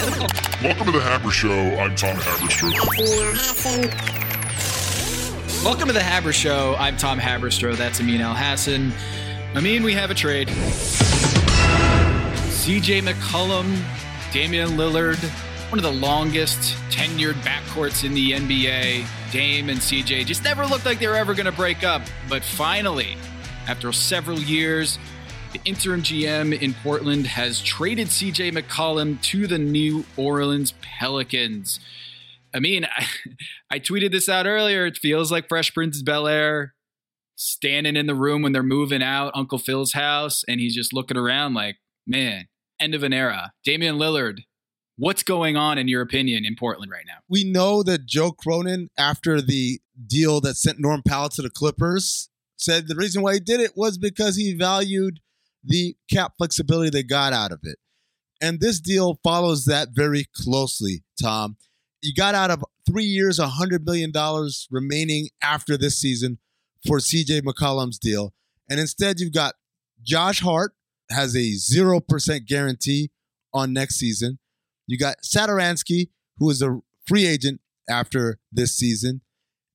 Welcome to the Haber Show. I'm Tom Haberstroh. Welcome to the Haber Show. I'm Tom Haberstroh. That's Amin Elhassan. Amin, we have a trade. CJ McCollum, Damian Lillard, one of the longest tenured backcourts in the NBA. Dame and CJ just never looked like they were ever going to break up. But finally, after several years, the interim GM in Portland has traded CJ McCollum to the New Orleans Pelicans. I mean, I, I tweeted this out earlier. It feels like Fresh Prince Bel Air standing in the room when they're moving out Uncle Phil's house, and he's just looking around like, man, end of an era. Damian Lillard, what's going on in your opinion in Portland right now? We know that Joe Cronin, after the deal that sent Norm Powell to the Clippers, said the reason why he did it was because he valued the cap flexibility they got out of it. And this deal follows that very closely, Tom. You got out of three years, $100 million remaining after this season for CJ McCollum's deal. And instead, you've got Josh Hart has a 0% guarantee on next season. You got Satoransky, who is a free agent after this season.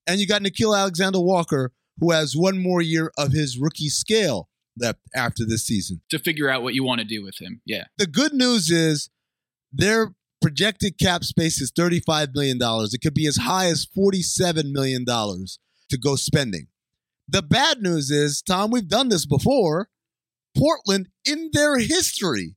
And you got Nickeil Alexander Walker, who has one more year of his rookie scale left after this season. To figure out what you want to do with him. Yeah. The good news is their projected cap space is $35 million. It could be as high as $47 million to go spending. The bad news is, Tom, we've done this before. Portland, in their history,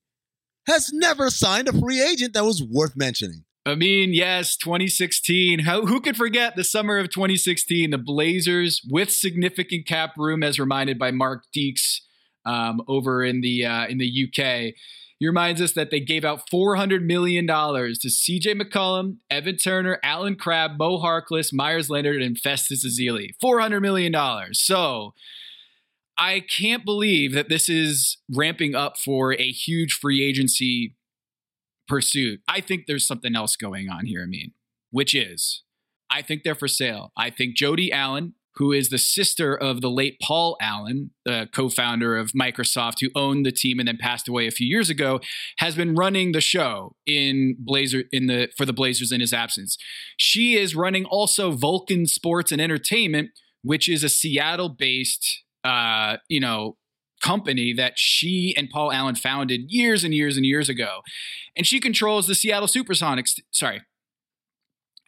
has never signed a free agent that was worth mentioning. I mean, yes, 2016. How, who could forget the summer of 2016? The Blazers, with significant cap room, as reminded by Mark Deeks um, over in the uh, in the UK. He reminds us that they gave out $400 million to CJ McCollum, Evan Turner, Allen Crabbe, Mo Harkless, Meyers Leonard, and Festus Ezeli. $400 million. So I can't believe that this is ramping up for a huge free agency pursuit. I think there's something else going on here, I mean, which is I think they're for sale. I think Jody Allen who is the sister of the late Paul Allen, the co founder of Microsoft, who owned the team and then passed away a few years ago, has been running the show in Blazer in the for the Blazers in his absence. She is running also Vulcan Sports and Entertainment, which is a Seattle based uh, you know, company that she and Paul Allen founded years and years and years ago. And she controls the Seattle Supersonics, sorry.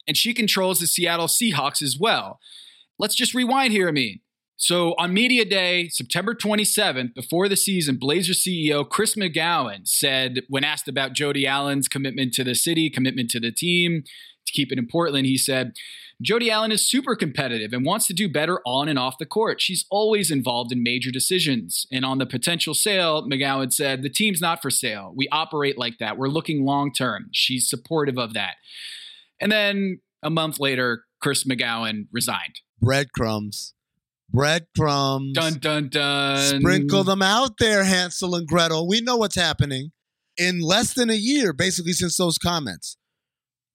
And she controls the Seattle Seahawks as well. Let's just rewind here, Amin. So on Media Day, September 27th, before the season, Blazer CEO Chris McGowan said, when asked about Jody Allen's commitment to the city, commitment to the team, to keep it in Portland, he said, Jody Allen is super competitive and wants to do better on and off the court. She's always involved in major decisions. And on the potential sale, McGowan said, the team's not for sale. We operate like that. We're looking long term. She's supportive of that. And then a month later, Chris McGowan resigned breadcrumbs. Breadcrumbs. Dun dun dun. Sprinkle them out there, Hansel and Gretel. We know what's happening. In less than a year, basically since those comments,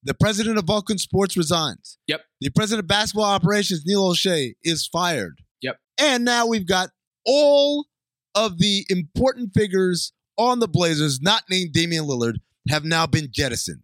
the president of Vulcan Sports resigns. Yep. The president of basketball operations, Neil Olshey, is fired. Yep. And now we've got all of the important figures on the Blazers, not named Damian Lillard, have now been jettisoned.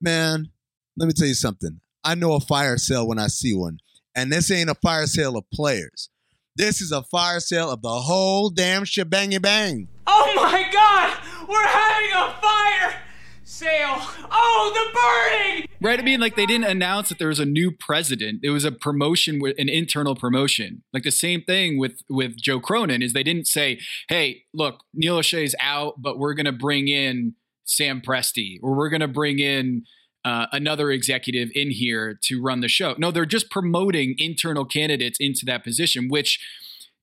Man, let me tell you something. I know a fire sale when I see one. And this ain't a fire sale of players. This is a fire sale of the whole damn shebangy bang. Oh my god! We're having a fire sale! Oh, the burning! Right, I mean, like they didn't announce that there was a new president. It was a promotion, an internal promotion. Like the same thing with with Joe Cronin is they didn't say, "Hey, look, Neil Olshey's out, but we're going to bring in Sam Presti, or we're going to bring in." Uh, another executive in here to run the show. No, they're just promoting internal candidates into that position, which,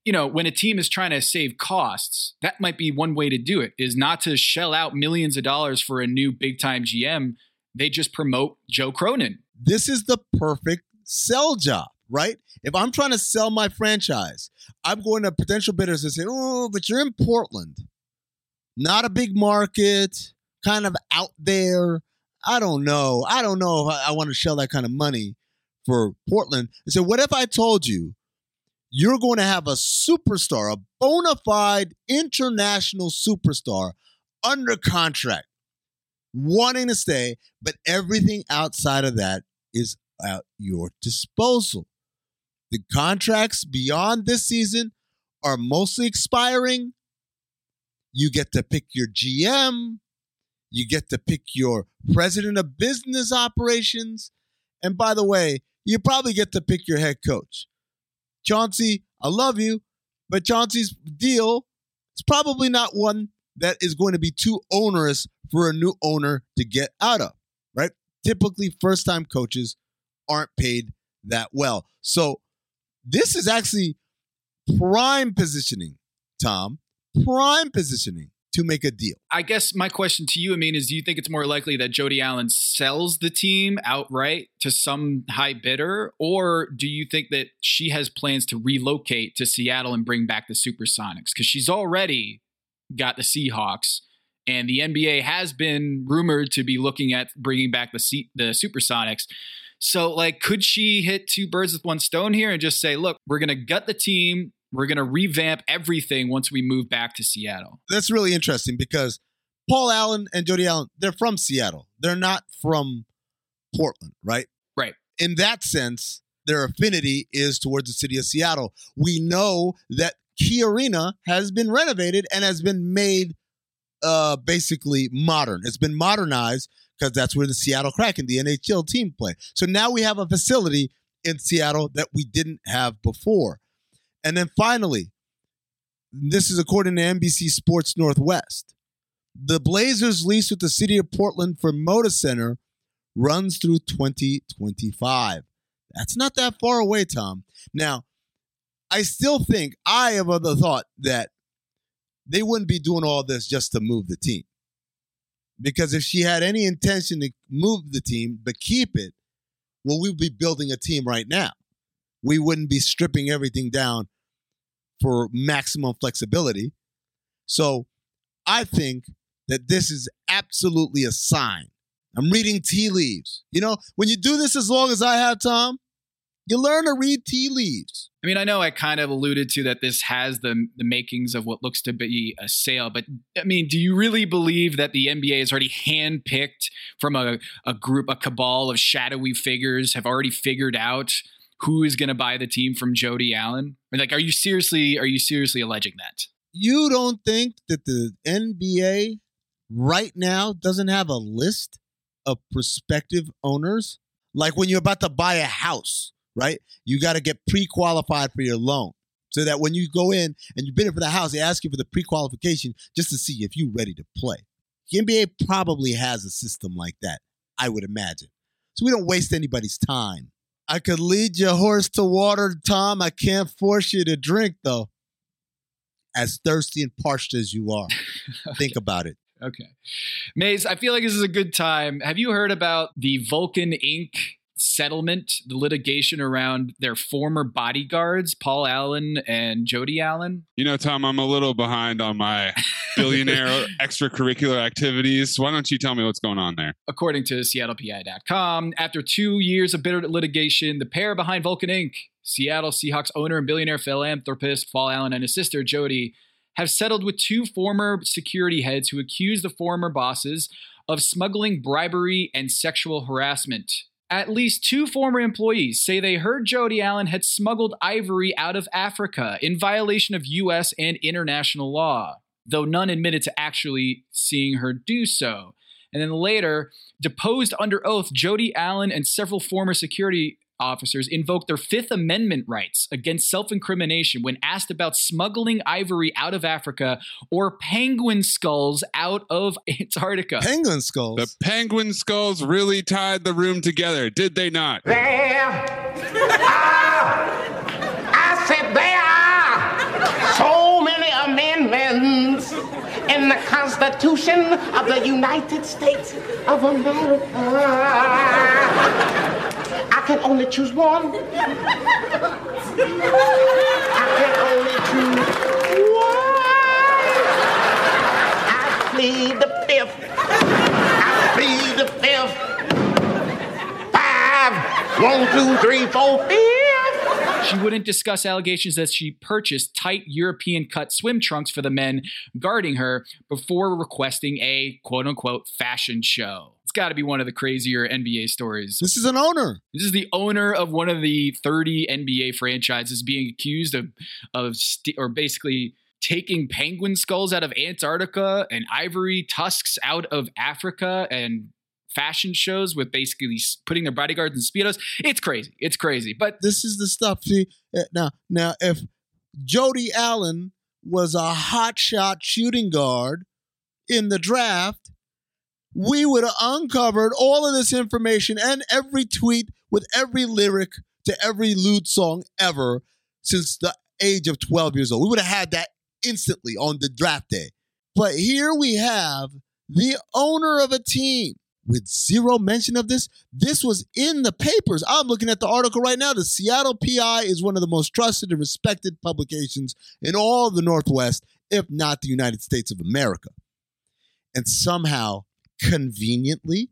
you know, when a team is trying to save costs, that might be one way to do it is not to shell out millions of dollars for a new big time GM. They just promote Joe Cronin. This is the perfect sell job, right? If I'm trying to sell my franchise, I'm going to potential bidders and say, oh, but you're in Portland, not a big market, kind of out there I don't know. I don't know if I, I want to shell that kind of money for Portland. And so, what if I told you you're going to have a superstar, a bona fide international superstar under contract? wanting to stay, but everything outside of that is at your disposal. The contracts beyond this season are mostly expiring. You get to pick your GM. You get to pick your president of business operations. And by the way, you probably get to pick your head coach. Chauncey, I love you, but Chauncey's deal is probably not one that is going to be too onerous for a new owner to get out of, right? Typically, first time coaches aren't paid that well. So, this is actually prime positioning, Tom, prime positioning to make a deal. I guess my question to you, Amin, is do you think it's more likely that Jody Allen sells the team outright to some high bidder, or do you think that she has plans to relocate to Seattle and bring back the Supersonics? Because she's already got the Seahawks, and the NBA has been rumored to be looking at bringing back the C- the Supersonics. So, like, could she hit two birds with one stone here and just say, look, we're going to gut the team we're going to revamp everything once we move back to Seattle. That's really interesting because Paul Allen and Jody Allen, they're from Seattle. They're not from Portland, right? Right. In that sense, their affinity is towards the city of Seattle. We know that Key Arena has been renovated and has been made uh, basically modern. It's been modernized because that's where the Seattle Kraken, the NHL team, play. So now we have a facility in Seattle that we didn't have before. And then finally, this is according to NBC Sports Northwest. The Blazers' lease with the city of Portland for Moda Center runs through 2025. That's not that far away, Tom. Now, I still think I have other thought that they wouldn't be doing all this just to move the team. Because if she had any intention to move the team but keep it, well, we'd be building a team right now we wouldn't be stripping everything down for maximum flexibility. So I think that this is absolutely a sign. I'm reading tea leaves. You know, when you do this as long as I have, Tom, you learn to read tea leaves. I mean, I know I kind of alluded to that this has the the makings of what looks to be a sale, but I mean, do you really believe that the NBA is already handpicked from a, a group, a cabal of shadowy figures have already figured out who is going to buy the team from Jody Allen? Like, are you seriously are you seriously alleging that? You don't think that the NBA right now doesn't have a list of prospective owners? Like when you're about to buy a house, right? You got to get pre-qualified for your loan. So that when you go in and you bid for the house, they ask you for the pre-qualification just to see if you're ready to play. The NBA probably has a system like that, I would imagine. So we don't waste anybody's time. I could lead your horse to water, Tom. I can't force you to drink, though. As thirsty and parched as you are, think about it. Okay. Maze, I feel like this is a good time. Have you heard about the Vulcan Inc settlement, the litigation around their former bodyguards, Paul Allen and Jody Allen? You know, Tom, I'm a little behind on my billionaire extracurricular activities. Why don't you tell me what's going on there? According to SeattlePI.com, after two years of bitter litigation, the pair behind Vulcan Inc., Seattle Seahawks owner and billionaire philanthropist Paul Allen and his sister Jody, have settled with two former security heads who accused the former bosses of smuggling bribery and sexual harassment. At least two former employees say they heard Jody Allen had smuggled ivory out of Africa in violation of U.S. and international law, though none admitted to actually seeing her do so. And then later, deposed under oath, Jody Allen and several former security officers invoked their Fifth Amendment rights against self incrimination when asked about smuggling ivory out of Africa or penguin skulls out of Antarctica. Penguin skulls? The penguin skulls really tied the room together, did they not? There I said there are so many amendments in the Constitution of the United States of America. Can only choose one. I can only choose one. I plead the fifth. I plead the fifth. Five. One, two, three, four, fifth. She wouldn't discuss allegations that she purchased tight European cut swim trunks for the men guarding her before requesting a quote unquote fashion show. It's got to be one of the crazier NBA stories. This is an owner. This is the owner of one of the 30 NBA franchises being accused of of st- or basically taking penguin skulls out of Antarctica and ivory tusks out of Africa and fashion shows with basically putting their bodyguards in speedos. It's crazy. It's crazy. But This is the stuff. See eh, now, now if Jody Allen was a hotshot shooting guard in the draft, we would have uncovered all of this information and every tweet with every lyric to every lewd song ever since the age of 12 years old. We would have had that instantly on the draft day. But here we have the owner of a team with zero mention of this. This was in the papers. I'm looking at the article right now. The Seattle PI is one of the most trusted and respected publications in all the Northwest, if not the United States of America. And somehow, conveniently,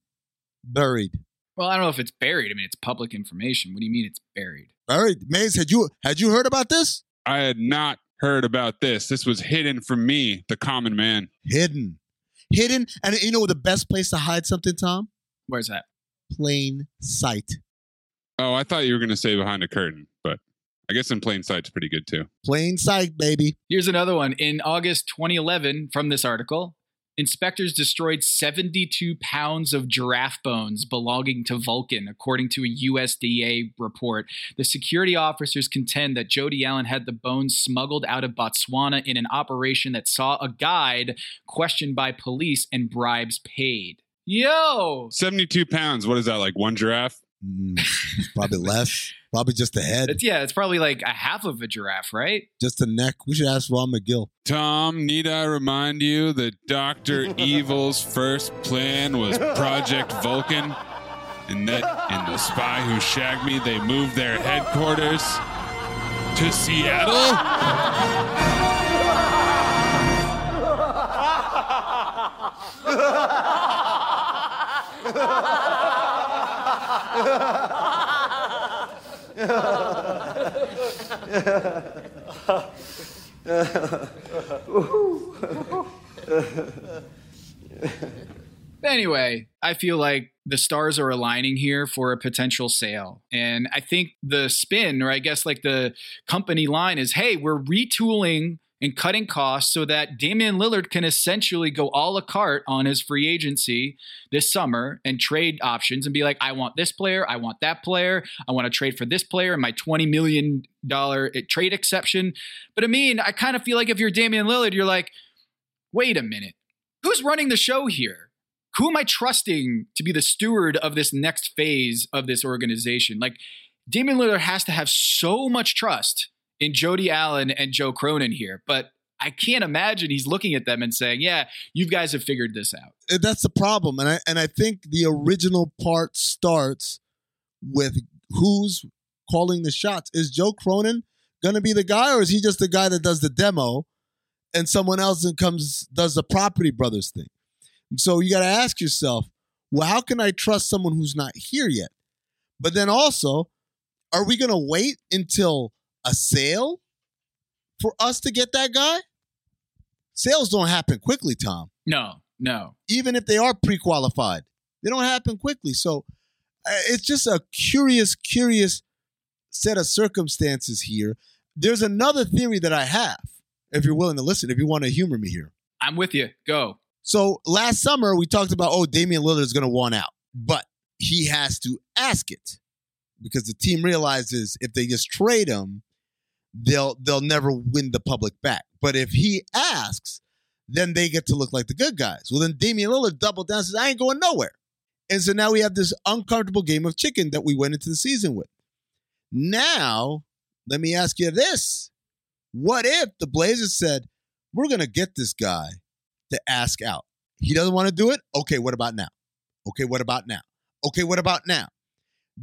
buried. well, I don't know if it's buried. I mean, it's public information. What do you mean it's buried? Buried. Mays, had you had you heard about this? I had not heard about this. This was hidden from me, the common man. Hidden. Hidden. And you know the best place to hide something, Tom? Where's that? Plain sight. Oh, I thought you were going to say behind a curtain, but I guess in plain sight's pretty good too. Plain sight, baby. Here's another one. In August 2011, from this article, inspectors destroyed 72 pounds of giraffe bones belonging to Vulcan, according to a USDA report. The security officers contend that Jody Allen had the bones smuggled out of Botswana in an operation that saw a guide questioned by police and bribes paid. Yo! 72 pounds. What is that, like one giraffe? Mm, probably less. Probably just the head, It's, yeah, it's probably like a half of a giraffe, right? just the neck. We should ask Ron McGill. Tom, need I remind you that Dr. Evil's first plan was Project Vulcan? And that in The Spy Who Shagged Me, they moved their headquarters to Seattle? Anyway, I feel like the stars are aligning here for a potential sale. And I think the spin, or I guess like the company line is hey, we're retooling and cutting costs so that Damian Lillard can essentially go a la carte on his free agency this summer and trade options and be like, I want this player, I want that player, I want to trade for this player and my $20 million eh, trade exception. But I mean, I kind of feel like if you're Damian Lillard, you're like, wait a minute, who's running the show here? who am I trusting to be the steward of this next phase of this organization? Like, Damian Lillard has to have so much trust in Jody Allen and Joe Cronin here, but I can't imagine he's looking at them and saying, "Yeah, you guys have figured this out." Uh, That's the problem, and I and I think the original part starts with who's calling the shots. Is Joe Cronin going to be the guy, or is he just the guy that does the demo, and someone else comes does the Property Brothers thing? And so you got to ask yourself, well, how can I trust someone who's not here yet? But then also, are we going to wait until a sale for us to get that guy? Sales don't happen quickly, Tom. No, no. Even if they are pre-qualified, they don't happen quickly. So uh, it's just a curious, curious set of circumstances here. There's another theory that I have. If you're willing to listen, if you want to humor me here. I'm with you. Go. So last summer we talked about oh Damian Lillard is going to want out, but he has to ask it because the team realizes if they just trade him, they'll they'll never win the public back. But if he asks, then they get to look like the good guys. Well, then Damian Lillard doubled down says I ain't going nowhere, and so now we have this uncomfortable game of chicken that we went into the season with. Now let me ask you this: What if the Blazers said we're going to get this guy? to ask out. He doesn't want to do it. Okay, what about now? Okay, what about now? Okay, what about now?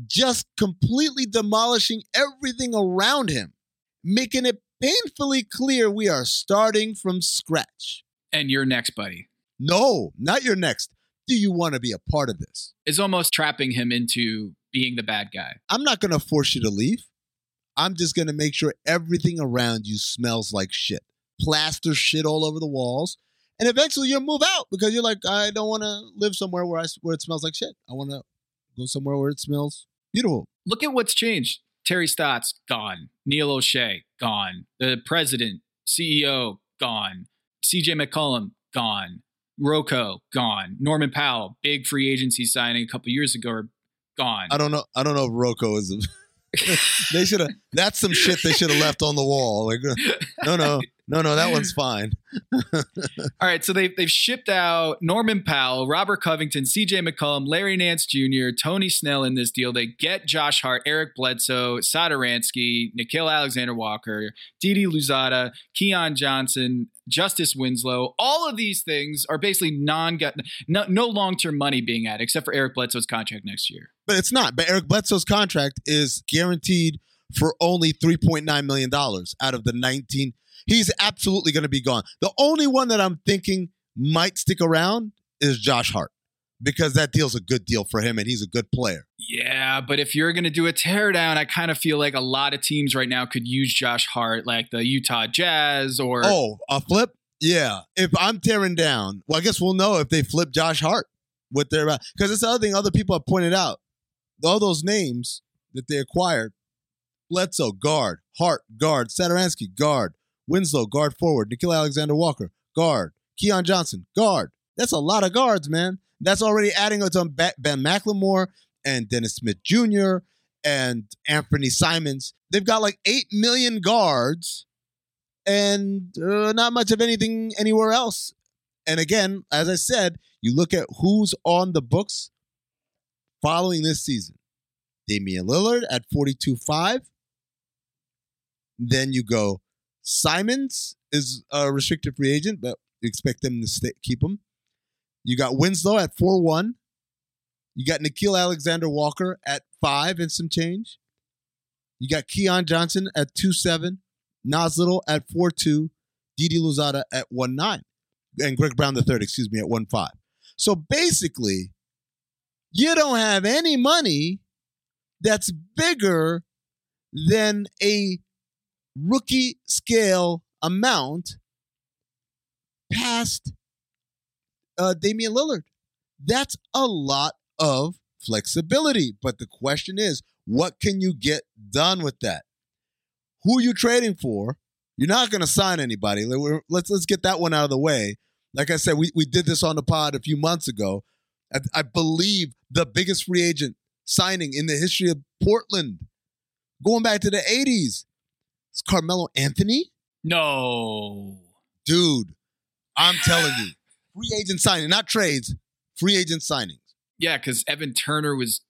Just completely demolishing everything around him, making it painfully clear we are starting from scratch. And you're next, buddy. No, not your next. Do you want to be a part of this? It's almost trapping him into being the bad guy. I'm not going to force you to leave. I'm just going to make sure everything around you smells like shit. Plaster shit all over the walls. And eventually you'll move out because you're like, I don't want to live somewhere where, I, where it smells like shit. I want to go somewhere where it smells beautiful. Look at what's changed. Terry Stotts, gone. Neil Olshey, gone. The president, CEO, gone. CJ McCollum, gone. Rocco, gone. Norman Powell, big free agency signing a couple years ago, are gone. I don't know. I don't know if Rocco is. A, they should have. That's some shit they should have left on the wall. Like, uh, no, no, no, no. That one's fine. All right, so they've they've shipped out Norman Powell, Robert Covington, C.J. McCollum, Larry Nance Jr., Tony Snell in this deal. They get Josh Hart, Eric Bledsoe, Satoransky, Nickeil Alexander Walker, Didi Louzada, Keon Johnson, Justice Winslow. All of these things are basically non no, no long term money being added, except for Eric Bledsoe's contract next year. But it's not. But Eric Bledsoe's contract is guaranteed for only $3.9 million out of the 19. He's absolutely going to be gone. The only one that I'm thinking might stick around is Josh Hart because that deal's a good deal for him and he's a good player. Yeah, but if you're going to do a teardown, I kind of feel like a lot of teams right now could use Josh Hart, like the Utah Jazz or. Oh, a flip? Yeah. If I'm tearing down, well, I guess we'll know if they flip Josh Hart with their. Uh, because it's the other thing other people have pointed out. All those names that they acquired Bledsoe, guard. Hart, guard. Satoransky, guard. Winslow, guard forward. Nickeil Alexander Walker, guard. Keon Johnson, guard. That's a lot of guards, man. That's already adding up on Ben McLemore and Dennis Smith Jr. and Anthony Simons. They've got like 8 million guards and uh, not much of anything anywhere else. And again, as I said, you look at who's on the books following this season. Damian Lillard at 42.5. Then you go Simons is a restricted free agent, but you expect them to stay, keep him. You got Winslow at 4 1. You got Nickeil Alexander Walker at 5 and some change. You got Keon Johnson at 2 7. Nas Little at 4 2. Didi Louzada at 1 9. And Greg Brown III, excuse me, at 1 5. So basically, you don't have any money that's bigger than a rookie scale amount past uh, Damian Lillard. That's a lot of flexibility. But the question is, what can you get done with that? Who are you trading for? You're not going to sign anybody. Let's let's get that one out of the way. Like I said, we, we did this on the pod a few months ago. I, I believe the biggest free agent signing in the history of Portland, going back to the 80s, is Carmelo Anthony. No. Dude, I'm telling you, free agent signing, not trades, free agent signings. Yeah, because Evan Turner was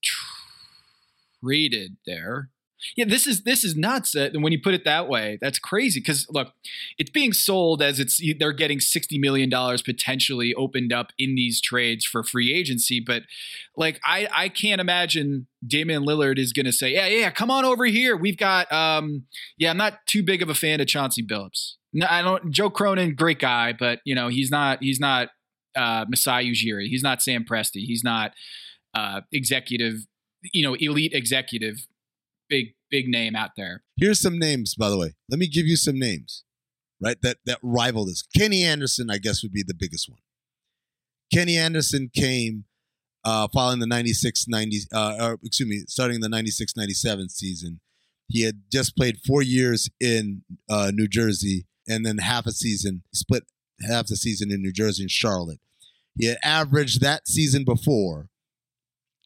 traded there. Yeah, this is this is nuts. Uh, when you put it that way, that's crazy. Because look, it's being sold as it's they're getting sixty million dollars potentially opened up in these trades for free agency. But like, I I can't imagine Damian Lillard is going to say, yeah, yeah, come on over here. We've got, um, yeah, I'm not too big of a fan of Chauncey Billups. No, I don't. Joe Cronin, great guy, but you know he's not he's not uh, Masai Ujiri. He's not Sam Presti. He's not uh, executive, you know, elite executive big big name out there. Here's some names, by the way. Let me give you some names, right? That that rival this. Kenny Anderson, I guess, would be the biggest one. Kenny Anderson came uh, following the 96 90, uh, or excuse me, starting the 96 97 season. He had just played four years in uh, New Jersey and then half a season, split half the season in New Jersey and Charlotte. He had averaged that season before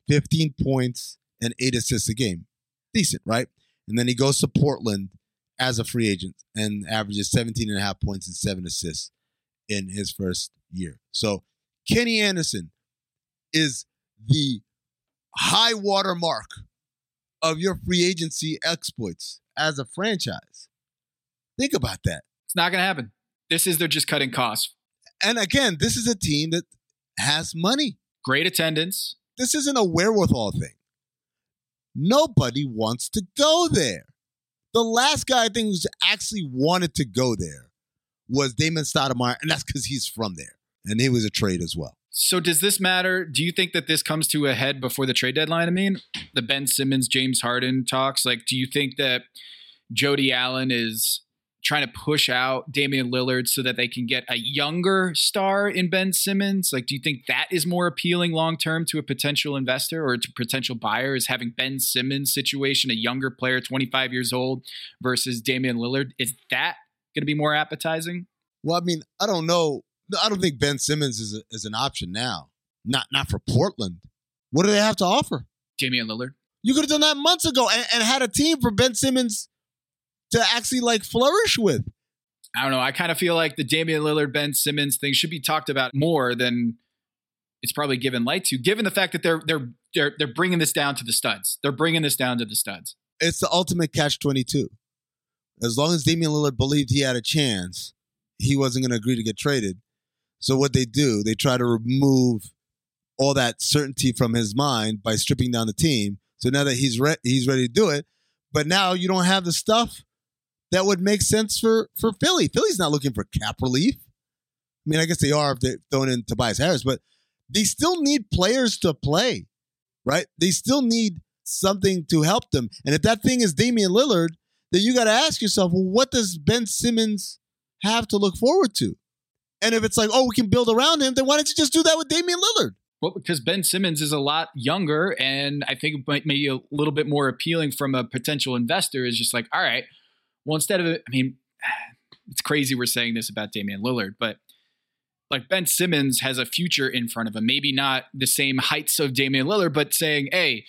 15 points and eight assists a game decent, right? And then he goes to Portland as a free agent and averages 17 and a half points and seven assists in his first year. So Kenny Anderson is the high water mark of your free agency exploits as a franchise. Think about that. It's not going to happen. This is they're just cutting costs. And again, this is a team that has money. Great attendance. This isn't a wherewithal thing. Nobody wants to go there. The last guy I think who's actually wanted to go there was Damon Stoudemire, and that's because he's from there, and he was a trade as well. So does this matter? Do you think that this comes to a head before the trade deadline? I mean, the Ben Simmons, James Harden talks. Like, do you think that Jody Allen is trying to push out Damian Lillard so that they can get a younger star in Ben Simmons? Like, do you think that is more appealing long term to a potential investor or to potential buyer? Is having Ben Simmons situation, a younger player, 25 years old, versus Damian Lillard? Is that going to be more appetizing? Well, I mean, I don't know. I don't think Ben Simmons is a, is an option now. Not not for Portland. What do they have to offer? Damian Lillard. You could have done that months ago and, and had a team for Ben Simmons to actually like flourish with. I don't know. I kind of feel like the Damian Lillard, Ben Simmons thing should be talked about more than it's probably given light to, given the fact that they're they're they're they're bringing this down to the studs. They're bringing this down to the studs. It's the ultimate catch twenty two. As long as Damian Lillard believed he had a chance, he wasn't going to agree to get traded. So what they do, they try to remove all that certainty from his mind by stripping down the team. So now that he's re- he's ready to do it, but now you don't have the stuff that would make sense for for Philly. Philly's not looking for cap relief. I mean, I guess they are if they're throwing in Tobias Harris, but they still need players to play, right? They still need something to help them. And if that thing is Damian Lillard, then you got to ask yourself, well, what does Ben Simmons have to look forward to? And if it's like, oh, we can build around him, then why don't you just do that with Damian Lillard? Well, because Ben Simmons is a lot younger, and I think it might be a little bit more appealing from a potential investor. Is just like, all right, well, instead of, I mean, it's crazy we're saying this about Damian Lillard, but like Ben Simmons has a future in front of him. Maybe not the same heights of Damian Lillard, but saying, hey,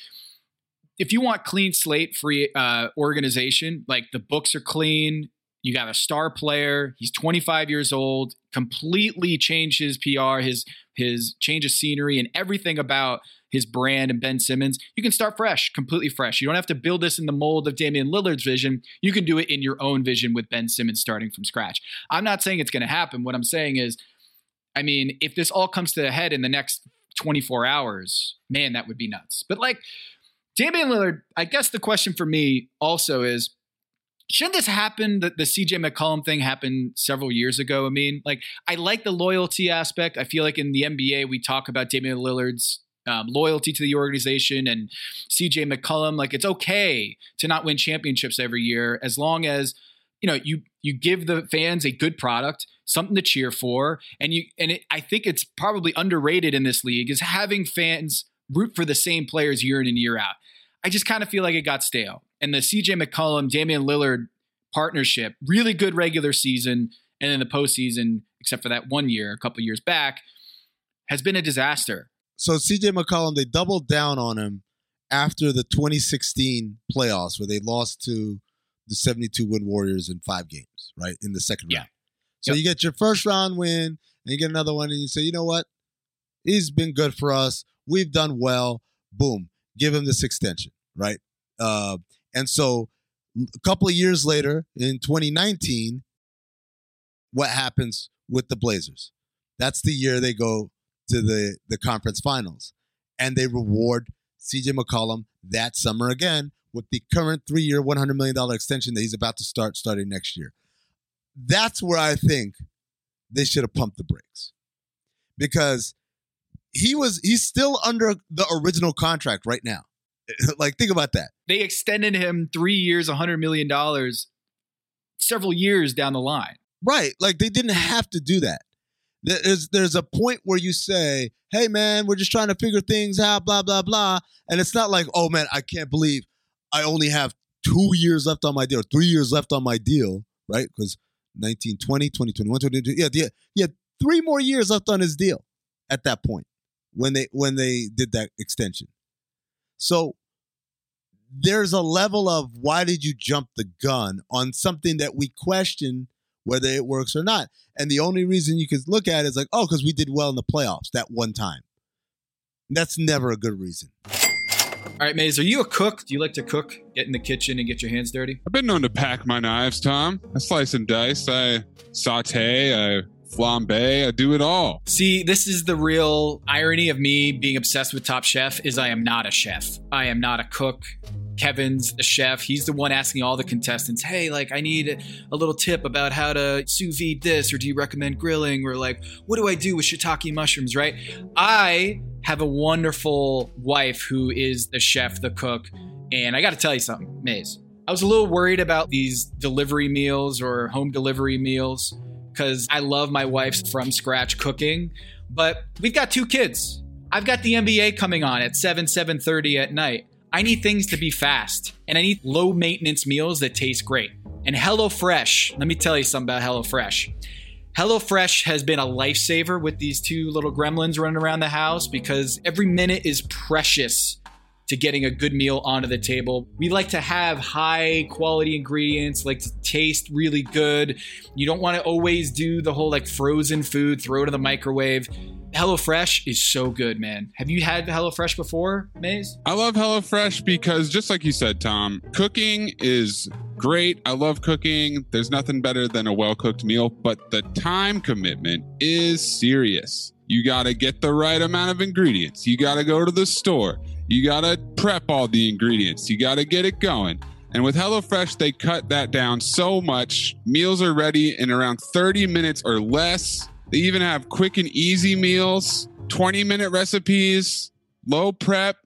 if you want clean slate free uh, organization, like the books are clean, you got a star player. He's 25 years old. Completely changed his PR, his his change of scenery, and everything about his brand and Ben Simmons. You can start fresh, completely fresh. You don't have to build this in the mold of Damian Lillard's vision. You can do it in your own vision with Ben Simmons starting from scratch. I'm not saying it's going to happen. What I'm saying is, I mean, if this all comes to a head in the next 24 hours, man, that would be nuts. But like Damian Lillard, I guess the question for me also is shouldn't this happen? The, the CJ McCollum thing happened several years ago. I mean, like, I like the loyalty aspect. I feel like in the NBA, we talk about Damian Lillard's um, loyalty to the organization and CJ McCollum. Like, it's okay to not win championships every year as long as you know you you give the fans a good product something to cheer for and you and it, i think it's probably underrated in this league is having fans root for the same players year in and year out i just kind of feel like it got stale and the CJ McCollum, Damian Lillard partnership, really good regular season, and then the postseason, except for that one year, a couple years back, has been a disaster. So CJ McCollum, they doubled down on him after the 2016 playoffs where they lost to the 72 win Warriors in five games, right? In the second Yeah. round. So Yep. you get your first round win and you get another one and you say, you know what? He's been good for us. We've done well. Boom. Give him this extension, right? Uh, and so a couple of years later in 2019, what happens with the Blazers? That's the year they go to the, the conference finals and they reward CJ McCollum that summer again with the current three year, $100 million extension that he's about to start starting next year. That's where I think they should have pumped the brakes because he was, he's still under the original contract right now. like, think about that. They extended him three years, $100 million, several years down the line. Right. Like they didn't have to do that. There's there's a point where you say, "Hey man, we're just trying to figure things out, blah blah blah," and it's not like, "Oh man, I can't believe I only have two years left on my deal, three years left on my deal," right? Because 19, 20, 2021, 2022, yeah, yeah, yeah, three more years left on his deal at that point when they when they did that extension. So there's a level of why did you jump the gun on something that we question whether it works or not. And the only reason you could look at it is like, oh, because we did well in the playoffs that one time. That's never a good reason. All right, Maze, are you a cook? Do you like to cook, get in the kitchen and get your hands dirty? I've been known to pack my knives, Tom. I slice and dice. I saute. I flambe. I do it all. See, this is the real irony of me being obsessed with Top Chef is I am not a chef. I am not a cook. Kevin's the chef. He's the one asking all the contestants, "Hey, like I need a little tip about how to sous vide this or do you recommend grilling or like what do I do with shiitake mushrooms, right?" I have a wonderful wife who is the chef, the cook, and I got to tell you something, Maze. I was a little worried about these delivery meals or home delivery meals because I love my wife's from scratch cooking, but we've got two kids. I've got the NBA coming on at 7, 7.30 at night. I need things to be fast and I need low maintenance meals that taste great. And HelloFresh, let me tell you something about HelloFresh. HelloFresh has been a lifesaver with these two little gremlins running around the house because every minute is precious to getting a good meal onto the table. We like to have high quality ingredients, like to taste really good. You don't want to always do the whole like frozen food, throw it in the microwave. HelloFresh is so good, man. Have you had HelloFresh before, Maze? I love HelloFresh because, just like you said, Tom, cooking is great. I love cooking. There's nothing better than a well cooked meal, but the time commitment is serious. You got to get the right amount of ingredients. You got to go to the store. You got to prep all the ingredients. You got to get it going. And with HelloFresh, they cut that down so much. Meals are ready in around 30 minutes or less. They even have quick and easy meals, 20 minute recipes, low prep,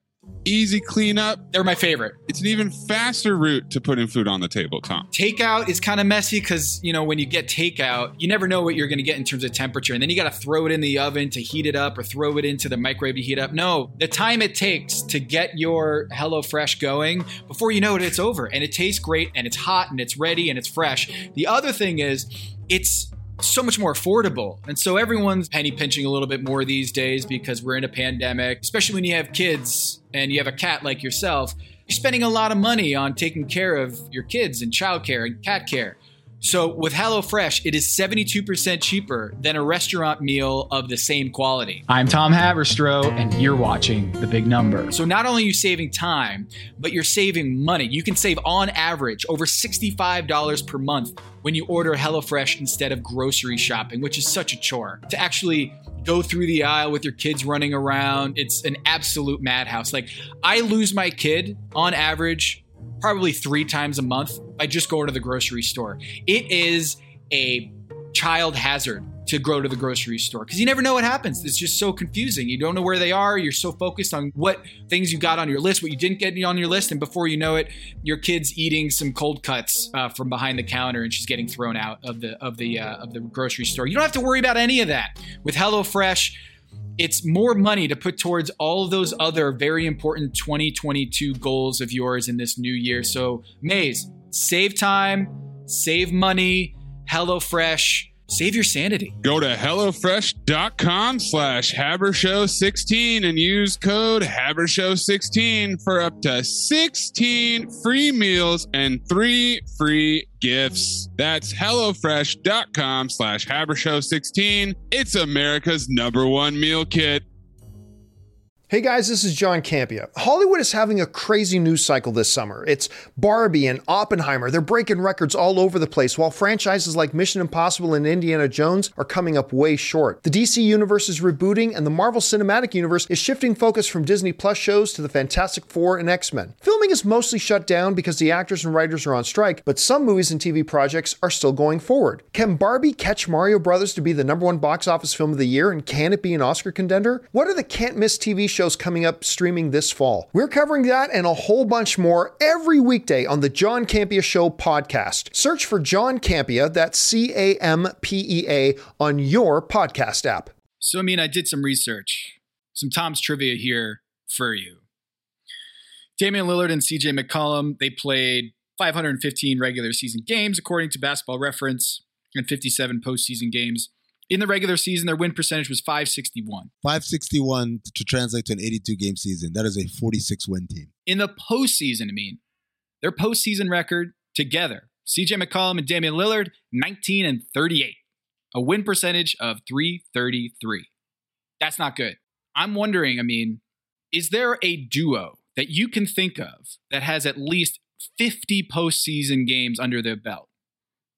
easy cleanup. They're my favorite. It's an even faster route to putting food on the table, Tom. Takeout is kind of messy because, you know, when you get takeout, you never know what you're going to get in terms of temperature. And then you got to throw it in the oven to heat it up or throw it into the microwave to heat up. No, the time it takes to get your HelloFresh going, before you know it, it's over. And it tastes great and it's hot and it's ready and it's fresh. The other thing is, it's so much more affordable. And so everyone's penny pinching a little bit more these days because we're in a pandemic, especially when you have kids and you have a cat like yourself. You're spending a lot of money on taking care of your kids and childcare and cat care. So with HelloFresh, it is 72% cheaper than a restaurant meal of the same quality. I'm Tom Haberstroh, and you're watching The Big Number. So not only are you saving time, but you're saving money. You can save on average over $65 per month when you order HelloFresh instead of grocery shopping, which is such a chore. To actually go through the aisle with your kids running around, it's an absolute madhouse. Like, I lose my kid on average probably three times a month by just going to the grocery store. It is a child hazard to go to the grocery store because you never know what happens. It's just so confusing. You don't know where they are. You're so focused on what things you got on your list, what you didn't get on your list, and before you know it, your kid's eating some cold cuts uh, from behind the counter and she's getting thrown out of the of the uh, of the grocery store. You don't have to worry about any of that with HelloFresh it's more money to put towards all of those other very important 2022 goals of yours in this new year. So, Maze, save time, save money, HelloFresh Save your sanity. Go to HelloFresh.com slash Habershow16 and use code Habershow16 for up to 16 free meals and three free gifts. That's HelloFresh.com slash Habershow16. It's America's number one meal kit. Hey guys, this is John Campea. Hollywood is having a crazy news cycle this summer. It's Barbie and Oppenheimer. They're breaking records all over the place, while franchises like Mission Impossible and Indiana Jones are coming up way short. The DC Universe is rebooting, and the Marvel Cinematic Universe is shifting focus from Disney Plus shows to the Fantastic Four and X Men. Filming is mostly shut down because the actors and writers are on strike, but some movies and TV projects are still going forward. Can Barbie catch Mario Brothers to be the number one box office film of the year, and can it be an Oscar contender? What are the can't miss TV shows? Shows coming up streaming this fall. We're covering that and a whole bunch more every weekday on the John Campea Show podcast. Search for John Campea, that's C A M P E A, on your podcast app. So, I mean, I did some research, some Tom's trivia here for you. Damian Lillard and CJ McCollum, they played 515 regular season games, according to basketball reference, and 57 postseason games. In the regular season, their win percentage was 561. 561 to translate to an 82 game season. That is a 46 win team. In the postseason, I mean, their postseason record together, CJ McCollum and Damian Lillard, 19 and 38, a win percentage of 333. That's not good. I'm wondering, I mean, is there a duo that you can think of that has at least 50 postseason games under their belt?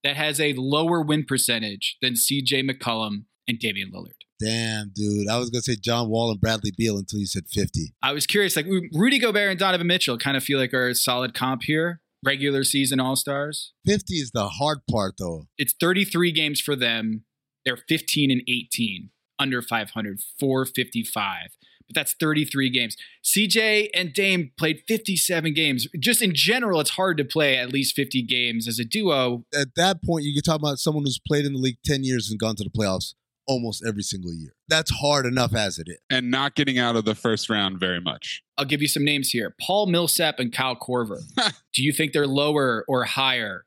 That has a lower win percentage than CJ McCollum and Damian Lillard. Damn, dude. I was going to say John Wall and Bradley Beal until you said 50. I was curious. Like Rudy Gobert and Donovan Mitchell kind of feel like are a solid comp here. Regular season All Stars. 50 is the hard part, though. It's 33 games for them. They're 15 and 18, under 500, 455. But that's 33 games. CJ and Dame played 57 games. Just in general, it's hard to play at least 50 games as a duo. At that point, you can talk about someone who's played in the league 10 years and gone to the playoffs almost every single year. That's hard enough as it is. And not getting out of the first round very much. I'll give you some names here Paul Millsap and Kyle Korver. Do you think they're lower or higher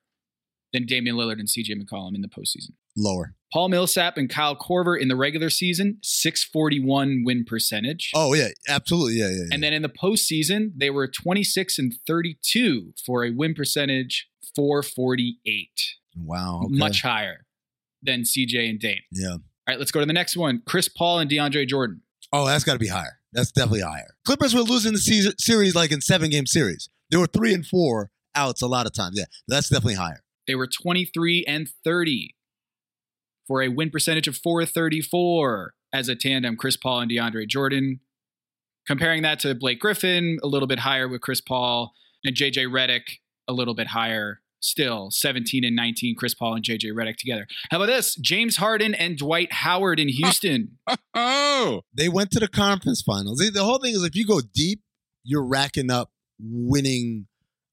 than Damian Lillard and CJ McCollum in the postseason? Lower. Paul Millsap and Kyle Korver in the regular season, 641 win percentage. Oh, yeah, absolutely. Yeah, yeah. yeah. And then in the postseason, they were 26 and 32 for a win percentage 448. wow. okay. Much higher than CJ and Dame. Yeah. All right, let's go to the next one. Chris Paul and DeAndre Jordan. Oh, that's got to be higher. That's definitely higher. Clippers were losing the season, series like in seven game series. There were three and four outs a lot of times. Yeah, that's definitely higher. They were 23 and 30 for a win percentage of 434 as a tandem, Chris Paul and DeAndre Jordan. Comparing that to Blake Griffin, a little bit higher with Chris Paul, and JJ Redick, a little bit higher still, 17 and 19, Chris Paul and JJ Redick together. How about this? James Harden and Dwight Howard in Houston. Oh, They went to the conference finals. The- The whole thing is if you go deep, you're racking up winning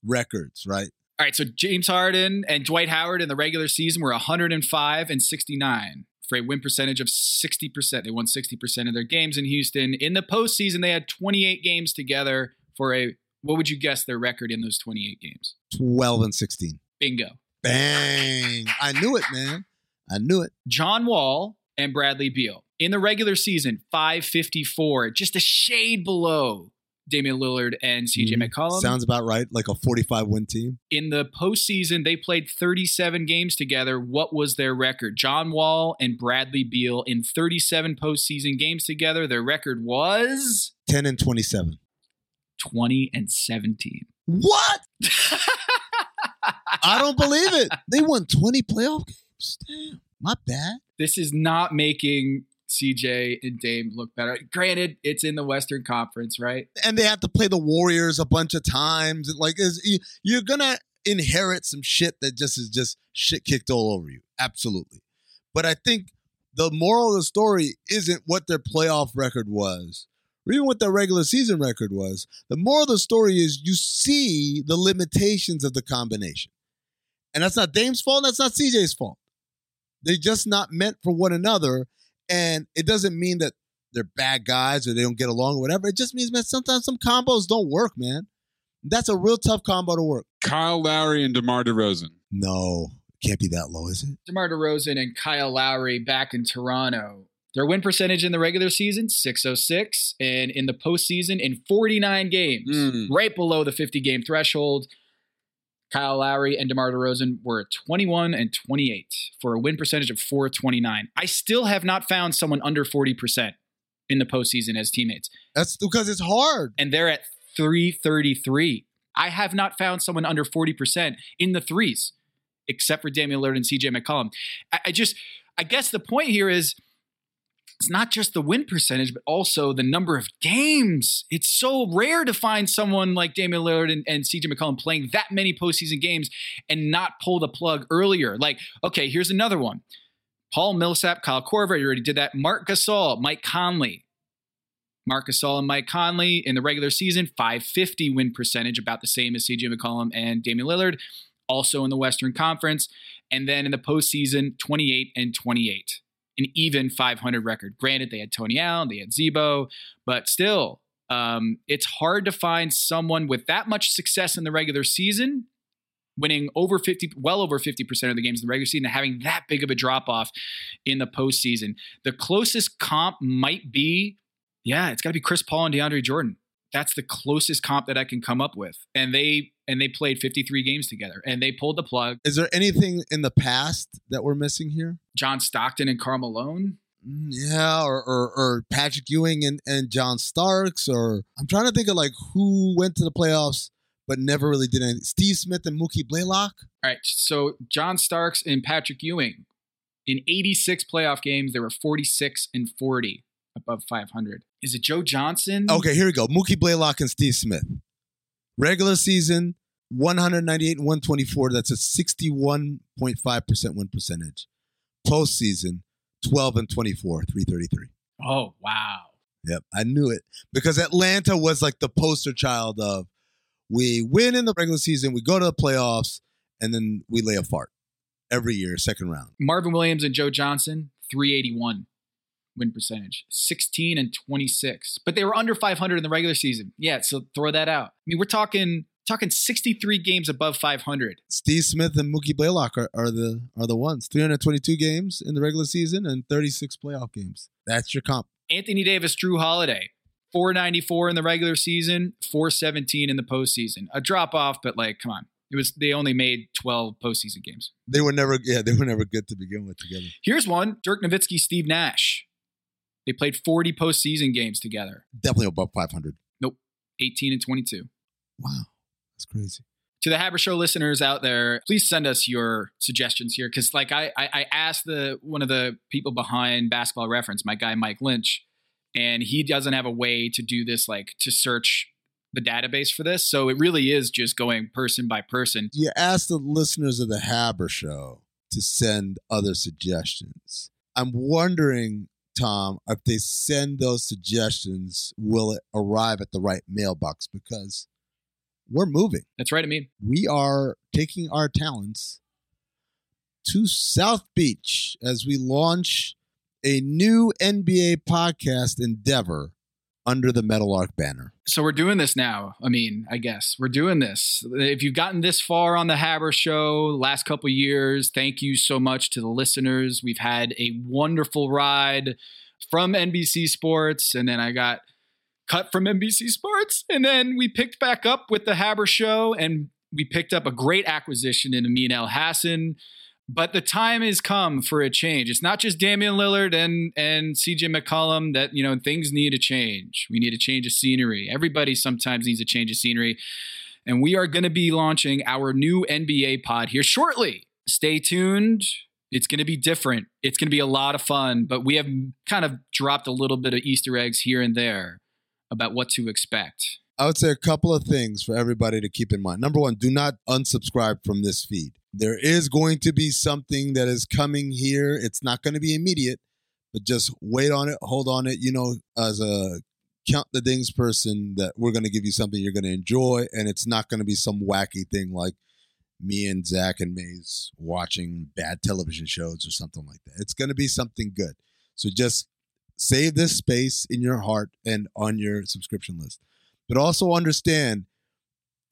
records, right? All right, so James Harden and Dwight Howard in the regular season were 105 and 69 for a win percentage of 60%. They won 60% of their games in Houston. In the postseason, they had 28 games together for a, what would you guess their record in those 28 games? 12 and 16. Bingo. Bang. I knew it, man. I knew it. John Wall and Bradley Beal. In the regular season, 554, just a shade below Damian Lillard and CJ Mhm. McCollum. Sounds about right. Like a 45 win team. in the postseason, they played 37 games together. What was their record? John Wall and Bradley Beal in 37 postseason games together. Their record was 10 and 27. 20 and 17. What? I don't believe it. They won 20 playoff games. Damn. My bad. this is not making CJ and Dame look better. Granted, it's in the Western Conference, right? and they have to play the Warriors a bunch of times. Like, you're gonna inherit some shit that just is just shit kicked all over you. Absolutely. But I think the moral of the story isn't what their playoff record was, or even what their regular season record was. The moral of the story is you see the limitations of the combination, and that's not Dame's fault. That's not CJ's fault. They're just not meant for one another, and it doesn't mean that they're bad guys or they don't get along or whatever. It just means, man, sometimes some combos don't work, man. That's a real tough combo to work. Kyle Lowry and DeMar DeRozan. No, can't be that low, is it? DeMar DeRozan and Kyle Lowry back in Toronto. Their win percentage in the regular season, 606, and in the postseason, in 49 games, Mm. right below the 50 game threshold. Kyle Lowry and DeMar DeRozan were 21 and 28 for a win percentage of 429. I still have not found someone under 40% in the postseason as teammates, That's because it's hard. and they're at 333. I have not found someone under 40% in the threes, except for Damian Lillard and CJ McCollum. I, I just, I guess the point here is it's not just the win percentage, but also the number of games. It's so rare to find someone like Damian Lillard and, and CJ McCollum playing that many postseason games and not pull the plug earlier. Like, okay, here's another one. Paul Millsap, Kyle Korver, you already did that. Marc Gasol, Mike Conley. Marc Gasol and Mike Conley in the regular season, 550 win percentage, about the same as CJ McCollum and Damian Lillard, also in the Western Conference. And then in the postseason, 28 and 28, an even 500 record. Granted, they had Tony Allen, they had Z-Bo, but still, um, it's hard to find someone with that much success in the regular season, winning over 50, well over 50% of the games in the regular season, and having that big of a drop off in the postseason. The closest comp might be yeah, it's got to be Chris Paul and DeAndre Jordan. That's the closest comp that I can come up with. And they and they played 53 games together and they pulled the plug. Is there anything in the past that we're missing here? John Stockton and Karl Malone. Mm, Yeah, or, or or Patrick Ewing and, and John Starks, or I'm trying to think of like who went to the playoffs but never really did anything. Steve Smith and Mookie Blaylock. All right, so John Starks and Patrick Ewing in 86 playoff games, they were 46 and 40 above 500. Is it Joe Johnson? Okay, here we go. Mookie Blaylock and Steve Smith. Regular season, 198 and 124. That's a 61.5% win percentage. Postseason, 12 and 24, 333. Oh, wow. Yep, I knew it because Atlanta was like the poster child of we win in the regular season, we go to the playoffs, and then we lay a fart every year, second round. Marvin Williams and Joe Johnson, 381 win percentage, 16 and 26. But they were under 500 in the regular season. Yeah, so throw that out. I mean, we're talking talking 63 games above 500. Steve Smith and Mookie Blaylock are, are the are the ones. 322 games in the regular season and 36 playoff games. That's your comp. Anthony Davis, Jrue Holiday, 494 in the regular season, 417 in the postseason. A drop off, but like, come on. It was they only made 12 postseason games. They were never yeah, they were never good to begin with together. Here's one. Dirk Nowitzki, Steve Nash. They played 40 postseason games together. Definitely above 500. Nope. 18 and 22. Wow. That's crazy. To the Haber Show listeners out there, please send us your suggestions here. Cause like I, I, I asked the one of the people behind basketball reference, my guy Mike Lynch, and he doesn't have a way to do this, like to search the database for this. So it really is just going person by person. You ask the listeners of the Haber Show to send other suggestions. I'm wondering, Tom, if they send those suggestions, will it arrive at the right mailbox? Because we're moving. That's right. I mean, We are taking our talents to South Beach as we launch a new NBA podcast endeavor under the Meadowlark banner. so we're doing this now. I mean, I guess we're doing this. If you've gotten this far on the Haber Show last couple years, thank you so much to the listeners. We've had a wonderful ride from NBC Sports, and then I got cut from NBC Sports, and then we picked back up with the Haber Show, and we picked up a great acquisition in Amin Elhassan. But the time has come for a change. It's not just Damian Lillard and and CJ McCollum that you know things need a change. We need a change of scenery. Everybody sometimes needs a change of scenery, and we are going to be launching our new NBA pod here shortly. Stay tuned. It's going to be different. It's going to be a lot of fun, but we have kind of dropped a little bit of Easter eggs here and there about what to expect. I would say a couple of things for everybody to keep in mind. Number one, do not unsubscribe from this feed. There is going to be something that is coming here. It's not going to be immediate, but just wait on it, hold on it. You know, as a count the things person, that we're going to give you something you're going to enjoy, and it's not going to be some wacky thing like me and Zach and Maze watching bad television shows or something like that. It's going to be something good. So just save this space in your heart and on your subscription list. But also understand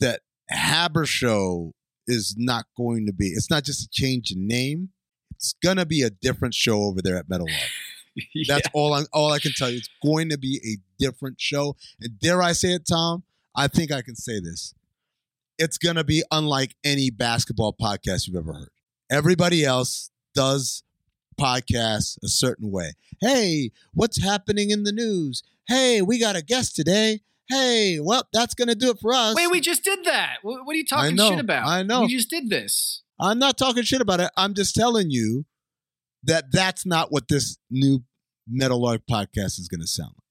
that Haber Show is not going to be, it's not just a change in name. It's going to be a different show over there at Meadowlark. That's all I all I can tell you. It's going to be a different show. And dare I say it, Tom? I think I can say this. It's going to be unlike any basketball podcast you've ever heard. Everybody else does podcasts a certain way. Hey, what's happening in the news? Hey, we got a guest today. Hey, well, that's going to do it for us. Wait, we just did that. What, what are you talking know, shit about? I know. We just did this. I'm not talking shit about it. I'm just telling you that that's not what this new Meadowlark podcast is going to sound like.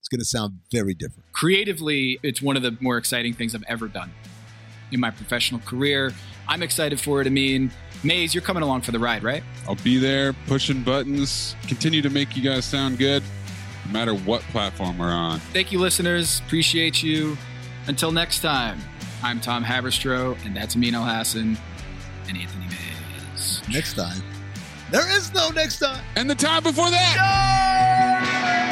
It's going to sound very different. Creatively, it's one of the more exciting things I've ever done in my professional career. I'm excited for it. I mean, Maze, you're coming along for the ride, right? I'll be there pushing buttons, continue to make you guys sound good, no matter what platform we're on. Thank you, listeners. Appreciate you. Until next time, I'm Tom Haberstroh, and that's Amin Elhassan and Anthony Mays. Next time. There is no next time. And the time before that.